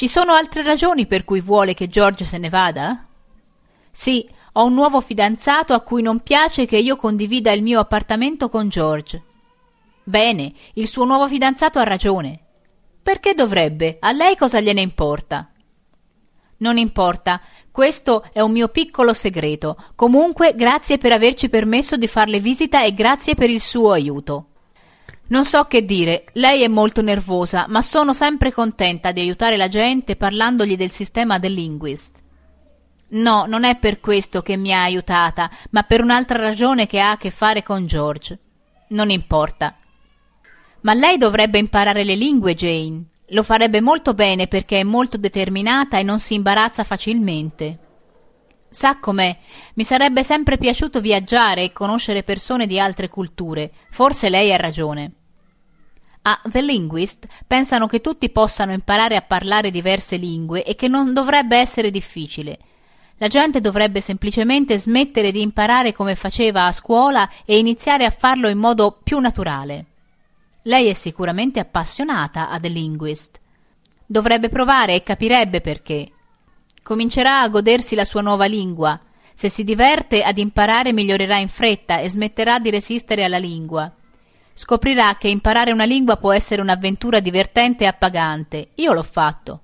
Ci sono altre ragioni per cui vuole che George se ne vada? Sì, ho un nuovo fidanzato a cui non piace che io condivida il mio appartamento con George. Bene, il suo nuovo fidanzato ha ragione. Perché dovrebbe? A lei cosa gliene importa? Non importa, questo è un mio piccolo segreto. Comunque, grazie per averci permesso di farle visita e grazie per il suo aiuto. Non so che dire, lei è molto nervosa, ma sono sempre contenta di aiutare la gente parlandogli del sistema del linguist. No, non è per questo che mi ha aiutata, ma per un'altra ragione che ha a che fare con George. Non importa. Ma lei dovrebbe imparare le lingue, Jane. Lo farebbe molto bene perché è molto determinata e non si imbarazza facilmente. Sa com'è? Mi sarebbe sempre piaciuto viaggiare e conoscere persone di altre culture. Forse lei ha ragione. A The Linguist pensano che tutti possano imparare a parlare diverse lingue e che non dovrebbe essere difficile. La gente dovrebbe semplicemente smettere di imparare come faceva a scuola e iniziare a farlo in modo più naturale. Lei è sicuramente appassionata a The Linguist. Dovrebbe provare e capirebbe perché. Comincerà a godersi la sua nuova lingua. Se si diverte ad imparare migliorerà in fretta e smetterà di resistere alla lingua. Scoprirà che imparare una lingua può essere un'avventura divertente e appagante. Io l'ho fatto.